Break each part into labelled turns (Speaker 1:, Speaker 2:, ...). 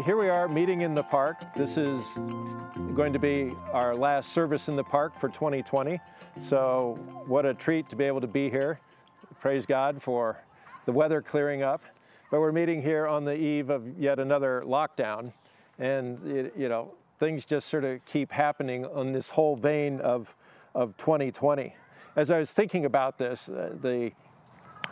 Speaker 1: here we are meeting in the park. This is going to be our last service in the park for 2020. So, what a treat to be able to be here. Praise God for the weather clearing up. But we're meeting here on the eve of yet another lockdown. And, you know, things just sort of keep happening on this whole vein of, of 2020. As I was thinking about this, uh, the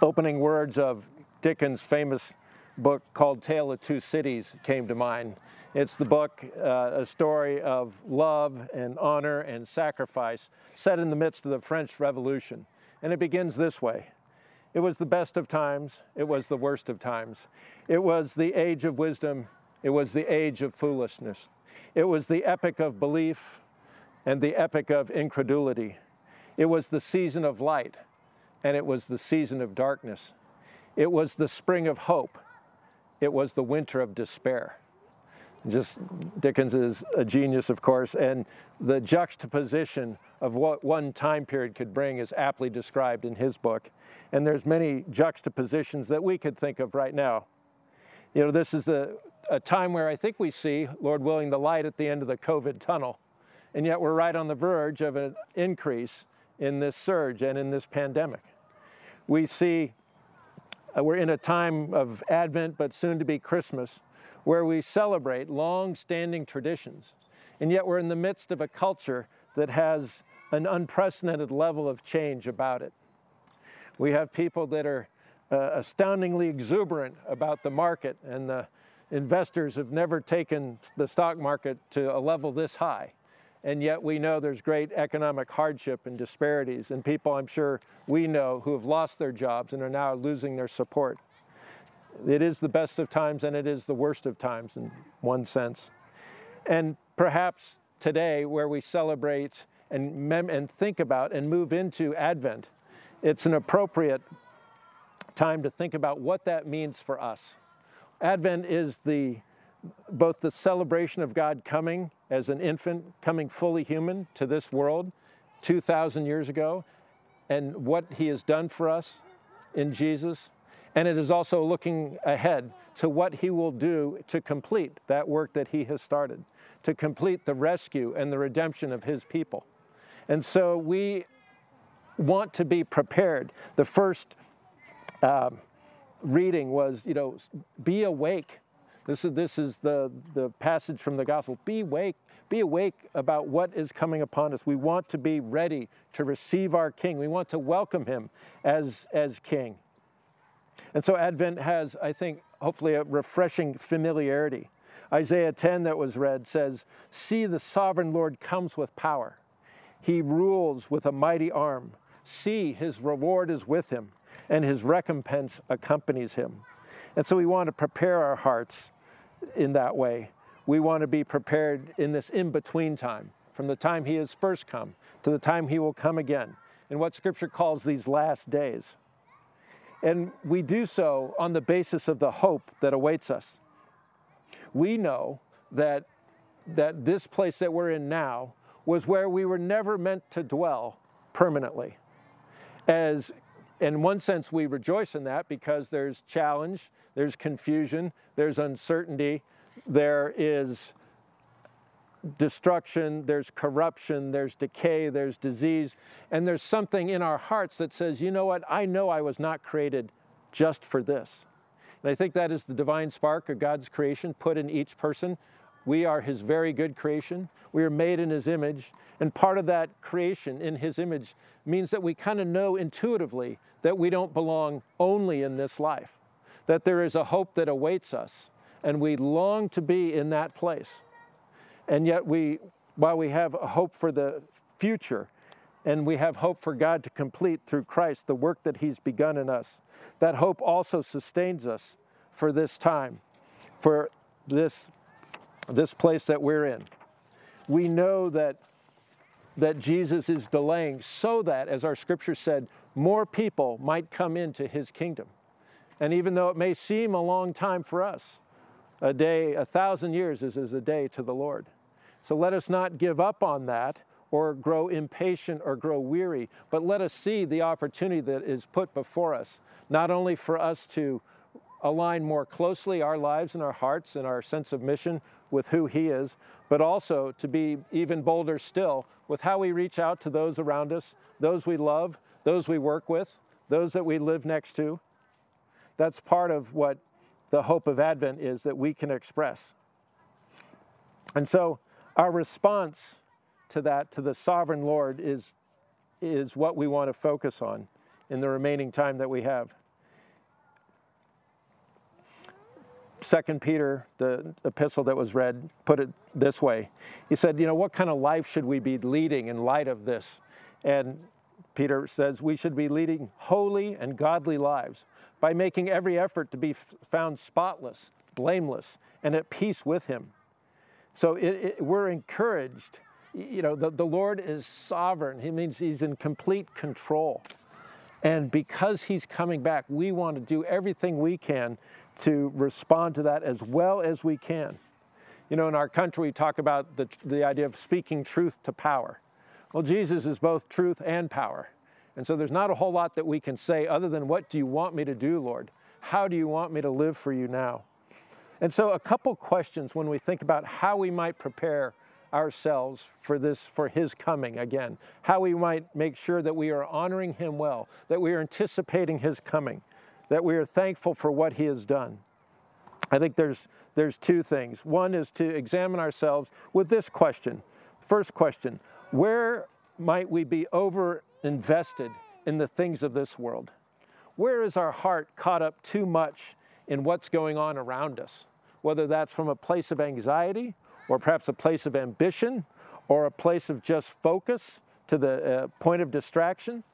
Speaker 1: opening words of Dickens' famous book called Tale of Two Cities came to mind. It's the book, uh, a story of love and honor and sacrifice set in the midst of the French Revolution. And it begins this way It was the best of times, it was the worst of times. It was the age of wisdom, it was the age of foolishness. It was the epic of belief and the epic of incredulity. It was the season of light and it was the season of darkness. It was the spring of hope it was the winter of despair. Just Dickens is a genius, of course, and the juxtaposition of what one time period could bring is aptly described in his book. And there's many juxtapositions that we could think of right now. You know, this is a, a time where I think we see, Lord willing, the light at the end of the COVID tunnel. And yet we're right on the verge of an increase in this surge and in this pandemic. We see we're in a time of Advent, but soon to be Christmas, where we celebrate long standing traditions. And yet we're in the midst of a culture that has an unprecedented level of change about it. We have people that are uh, astoundingly exuberant about the market, and the investors have never taken the stock market to a level this high and yet we know there's great economic hardship and disparities, and people I'm sure we know who have lost their jobs and are now losing their support. It is the best of times and it is the worst of times in one sense. And perhaps today, where we celebrate and, mem- and think about and move into Advent, it's an appropriate time to think about what that means for us. Advent is the both the celebration of God coming as an infant, coming fully human to this world 2,000 years ago, and what he has done for us in Jesus. And it is also looking ahead to what he will do to complete that work that he has started, to complete the rescue and the redemption of his people. And so we want to be prepared. The first uh, reading was, you know, be awake this is, this is the, the passage from the gospel. Be awake, be awake about what is coming upon us. We want to be ready to receive our King. We want to welcome him as, as King. And so Advent has, I think, hopefully a refreshing familiarity. Isaiah 10 that was read says, See, the sovereign Lord comes with power. He rules with a mighty arm. See, his reward is with him, and his recompense accompanies him. And so we want to prepare our hearts in that way. We want to be prepared in this in between time, from the time He has first come to the time He will come again, in what Scripture calls these last days. And we do so on the basis of the hope that awaits us. We know that, that this place that we're in now was where we were never meant to dwell permanently. As in one sense, we rejoice in that because there's challenge, there's confusion, there's uncertainty, there is destruction, there's corruption, there's decay, there's disease, and there's something in our hearts that says, you know what, I know I was not created just for this. And I think that is the divine spark of God's creation put in each person. We are His very good creation. We are made in His image. And part of that creation in His image means that we kind of know intuitively that we don't belong only in this life, that there is a hope that awaits us, and we long to be in that place. And yet, we, while we have a hope for the future, and we have hope for God to complete through Christ the work that He's begun in us, that hope also sustains us for this time, for this, this place that we're in. We know that, that Jesus is delaying so that, as our scripture said, more people might come into his kingdom. And even though it may seem a long time for us, a day, a thousand years is as a day to the Lord. So let us not give up on that or grow impatient or grow weary, but let us see the opportunity that is put before us, not only for us to align more closely our lives and our hearts and our sense of mission with who He is, but also to be even bolder still with how we reach out to those around us, those we love, those we work with, those that we live next to. That's part of what the hope of Advent is that we can express. And so our response to that, to the sovereign Lord, is, is what we want to focus on in the remaining time that we have. Second Peter, the epistle that was read, put it this way. He said, You know, what kind of life should we be leading in light of this? And Peter says we should be leading holy and godly lives by making every effort to be found spotless, blameless, and at peace with Him. So it, it, we're encouraged. You know, the, the Lord is sovereign. He means He's in complete control. And because He's coming back, we want to do everything we can to respond to that as well as we can. You know, in our country, we talk about the, the idea of speaking truth to power. Well, Jesus is both truth and power. And so there's not a whole lot that we can say other than, What do you want me to do, Lord? How do you want me to live for you now? And so, a couple questions when we think about how we might prepare ourselves for this for his coming again how we might make sure that we are honoring him well that we are anticipating his coming that we are thankful for what he has done i think there's there's two things one is to examine ourselves with this question first question where might we be over invested in the things of this world? Where is our heart caught up too much in what's going on around us? Whether that's from a place of anxiety or perhaps a place of ambition or a place of just focus to the uh, point of distraction.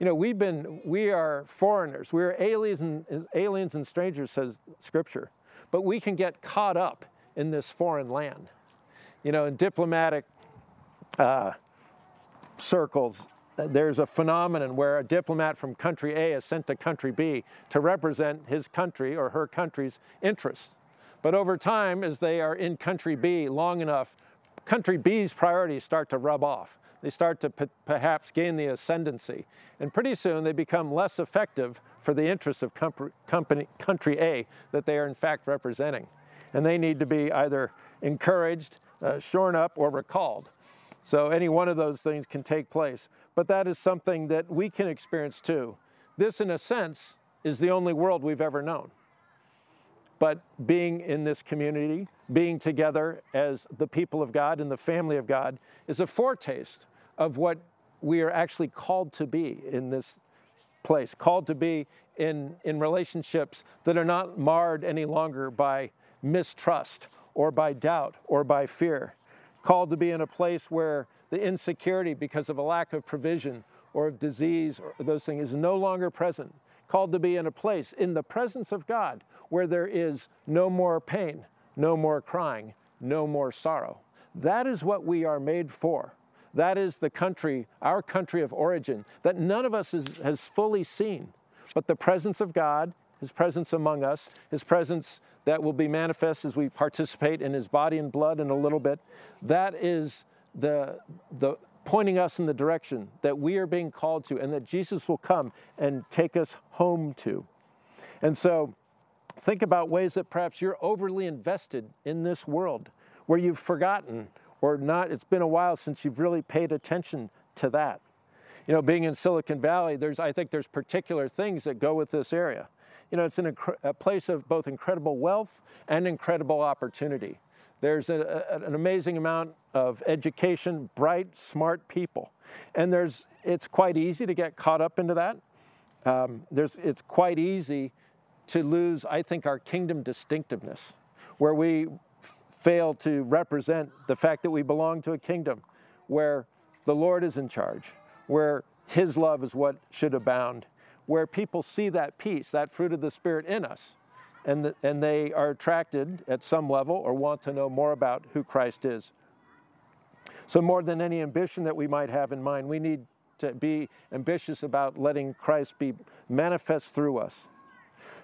Speaker 1: You know, we've been, we are foreigners, we are aliens and, aliens and strangers, says Scripture, but we can get caught up in this foreign land. You know, in diplomatic uh, circles, there's a phenomenon where a diplomat from country A is sent to country B to represent his country or her country's interests. But over time, as they are in country B long enough, country B's priorities start to rub off. They start to p- perhaps gain the ascendancy. And pretty soon they become less effective for the interests of com- company, country A that they are in fact representing. And they need to be either encouraged, uh, shorn up, or recalled. So any one of those things can take place. But that is something that we can experience too. This, in a sense, is the only world we've ever known. But being in this community, being together as the people of God and the family of God, is a foretaste of what we are actually called to be in this place, called to be in, in relationships that are not marred any longer by mistrust or by doubt or by fear called to be in a place where the insecurity because of a lack of provision or of disease or those things is no longer present. Called to be in a place in the presence of God where there is no more pain, no more crying, no more sorrow. That is what we are made for. That is the country, our country of origin, that none of us is, has fully seen. But the presence of God, His presence among us, His presence that will be manifest as we participate in his body and blood in a little bit. That is the, the pointing us in the direction that we are being called to and that Jesus will come and take us home to. And so think about ways that perhaps you're overly invested in this world where you've forgotten or not, it's been a while since you've really paid attention to that. You know, being in Silicon Valley, there's, I think there's particular things that go with this area you know, it's a place of both incredible wealth and incredible opportunity. There's a, a, an amazing amount of education, bright, smart people. And there's, it's quite easy to get caught up into that. Um, there's, it's quite easy to lose, I think, our kingdom distinctiveness, where we fail to represent the fact that we belong to a kingdom where the Lord is in charge, where His love is what should abound, where people see that peace, that fruit of the Spirit in us, and, the, and they are attracted at some level or want to know more about who Christ is. So, more than any ambition that we might have in mind, we need to be ambitious about letting Christ be manifest through us.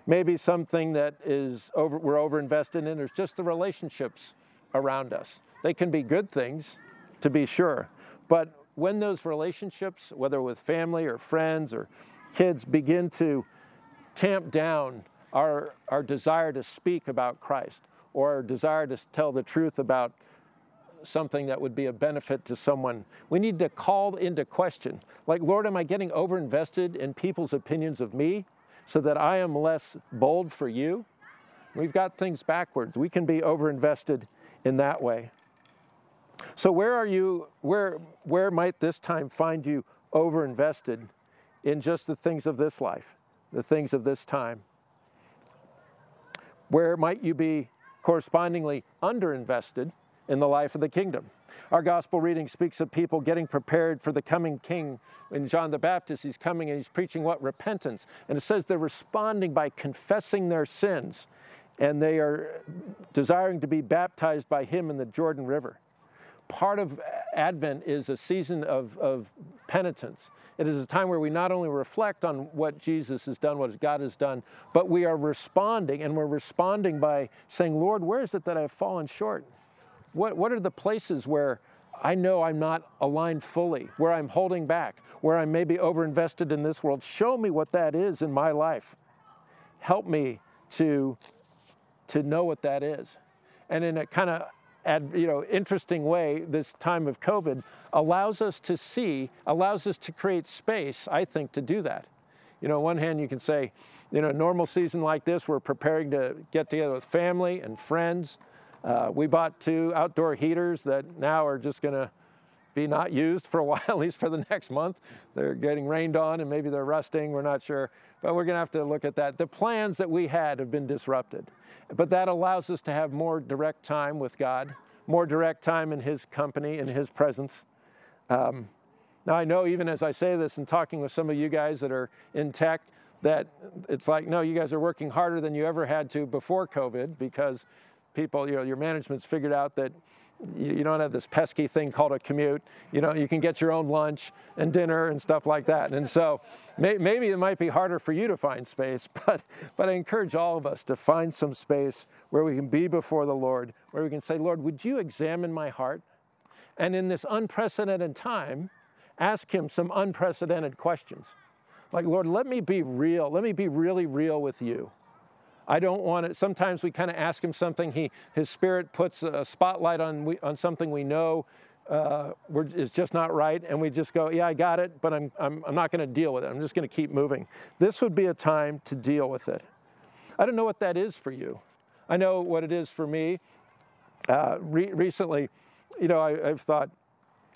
Speaker 1: Maybe something that is over, we're over invested in is just the relationships around us. They can be good things, to be sure, but when those relationships, whether with family or friends or kids begin to tamp down our, our desire to speak about Christ or our desire to tell the truth about something that would be a benefit to someone. We need to call into question, like, Lord, am I getting overinvested in people's opinions of me so that I am less bold for you? We've got things backwards. We can be overinvested in that way. So where are you where where might this time find you overinvested in just the things of this life, the things of this time? Where might you be correspondingly underinvested in the life of the kingdom? Our gospel reading speaks of people getting prepared for the coming king. In John the Baptist, he's coming and he's preaching what? Repentance. And it says they're responding by confessing their sins and they are desiring to be baptized by him in the Jordan River. Part of Advent is a season of, of penitence. It is a time where we not only reflect on what Jesus has done, what God has done, but we are responding, and we're responding by saying, Lord, where is it that I've fallen short? What, what are the places where I know I'm not aligned fully, where I'm holding back, where I'm maybe overinvested in this world? Show me what that is in my life. Help me to to know what that is. And in a kind of you know interesting way, this time of COVID allows us to see, allows us to create space, I think, to do that. You know, on one hand, you can say, you know, normal season like this, we're preparing to get together with family and friends. Uh, we bought two outdoor heaters that now are just going to be not used for a while, at least for the next month. They're getting rained on and maybe they're rusting, we're not sure. But we're going to have to look at that. The plans that we had have been disrupted. But that allows us to have more direct time with God, more direct time in His company, in His presence. Um, now, I know even as I say this and talking with some of you guys that are in tech, that it's like, no, you guys are working harder than you ever had to before COVID because people, you know, your management's figured out that you don't have this pesky thing called a commute. You know, you can get your own lunch and dinner and stuff like that. And so may, maybe it might be harder for you to find space, but, but I encourage all of us to find some space where we can be before the Lord, where we can say, Lord, would you examine my heart? And in this unprecedented time, ask Him some unprecedented questions. Like, Lord, let me be real. Let me be really real with you. I don't want it. Sometimes we kind of ask him something. He, his spirit puts a spotlight on, we, on something we know uh, is just not right, and we just go, yeah, I got it, but I'm, I'm, I'm not going to deal with it. I'm just going to keep moving. This would be a time to deal with it. I don't know what that is for you. I know what it is for me. Uh, re- recently, you know, I, I've thought,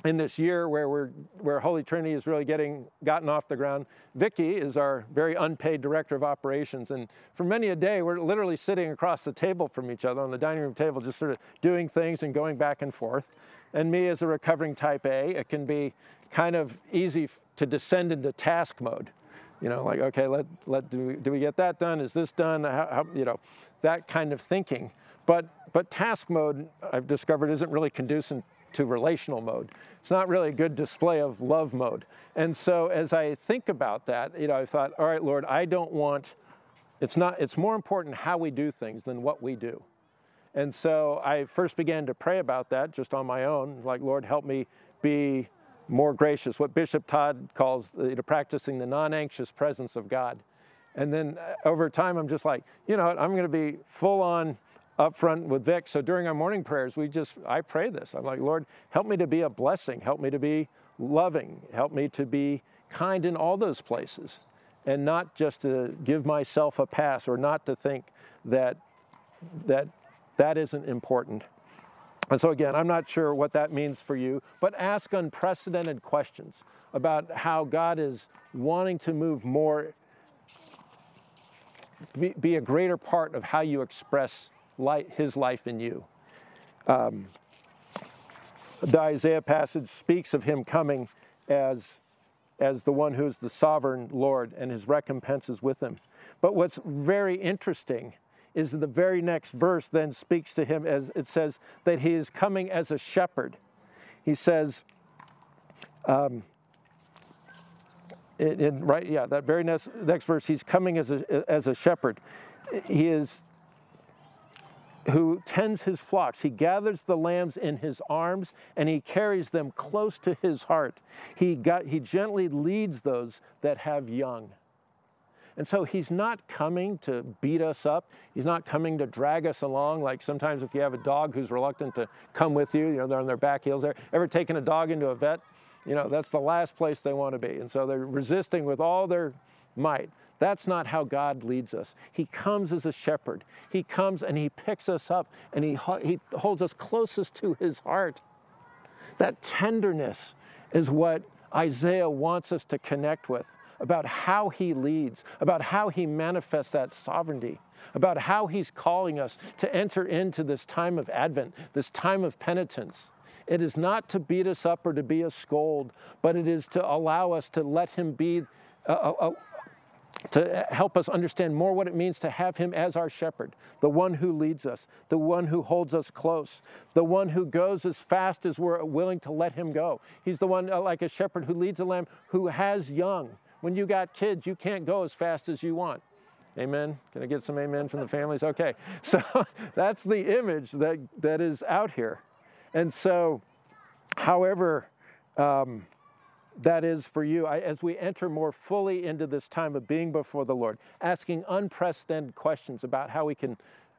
Speaker 1: in this year where we're where Holy Trinity is really getting gotten off the ground. Vicki is our very unpaid director of operations, and for many a day we're literally sitting across the table from each other on the dining room table, just sort of doing things and going back and forth. And me as a recovering type A, it can be kind of easy to descend into task mode. You know, like okay, let let do we, do we get that done? Is this done? How, how, you know, that kind of thinking. But but task mode, I've discovered, isn't really conducive to relational mode. It's not really a good display of love mode. And so as I think about that, you know, I thought, all right, Lord, I don't want, it's not, it's more important how we do things than what we do. And so I first began to pray about that just on my own, like, Lord, help me be more gracious, what Bishop Todd calls you know, practicing the non anxious presence of God. And then uh, over time, I'm just like, you know, what, I'm going to be full on up front with Vic. So during our morning prayers, we just, I pray this. I'm like, Lord, help me to be a blessing. Help me to be loving. Help me to be kind in all those places and not just to give myself a pass or not to think that that that isn't important. And so again, I'm not sure what that means for you, but ask unprecedented questions about how God is wanting to move more be, be a greater part of how you express light, his life in you. Um, the Isaiah passage speaks of him coming as, as the one who is the sovereign Lord and his recompense is with him. But what's very interesting is the very next verse then speaks to him as it says that he is coming as a shepherd. He says, um, in, in, right, yeah, that very next, next verse, he's coming as a, as a shepherd. He is who tends his flocks. He gathers the lambs in his arms and he carries them close to his heart. He, got, he gently leads those that have young. And so he's not coming to beat us up. He's not coming to drag us along. Like sometimes if you have a dog who's reluctant to come with you, you know, they're on their back heels there. Ever taken a dog into a vet? You know, that's the last place they want to be. And so they're resisting with all their might. That's not how God leads us. He comes as a shepherd. He comes and he picks us up and he, he holds us closest to his heart. That tenderness is what Isaiah wants us to connect with about how he leads, about how he manifests that sovereignty, about how he's calling us to enter into this time of Advent, this time of penitence. It is not to beat us up or to be a scold, but it is to allow us to let him be to help us understand more what it means to have Him as our shepherd, the one who leads us, the one who holds us close, the one who goes as fast as we're willing to let Him go. He's the one, uh, like a shepherd, who leads a lamb who has young. When you got kids, you can't go as fast as you want. Amen. Can I get some amen from the families? Okay. So that's the image that, that is out here. And so, however, um, that is for you I, as we enter more fully into this time of being before the Lord, asking unprecedented questions about how we can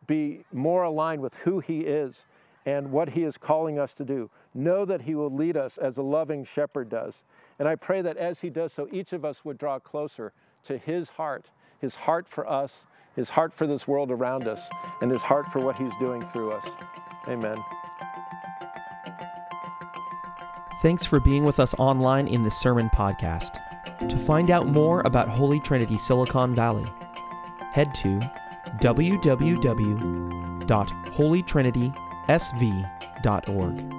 Speaker 1: be more aligned with who He is and what He is calling us to do. Know that He will lead us as a loving shepherd does. And I pray that as He does so, each of us would draw closer to His heart, His heart for us, His heart for this world around us, and His heart for what He's doing through us. Amen.
Speaker 2: Thanks for being with us online in the Sermon Podcast. To find out more about Holy Trinity Silicon Valley, head to www.holytrinitysv.org.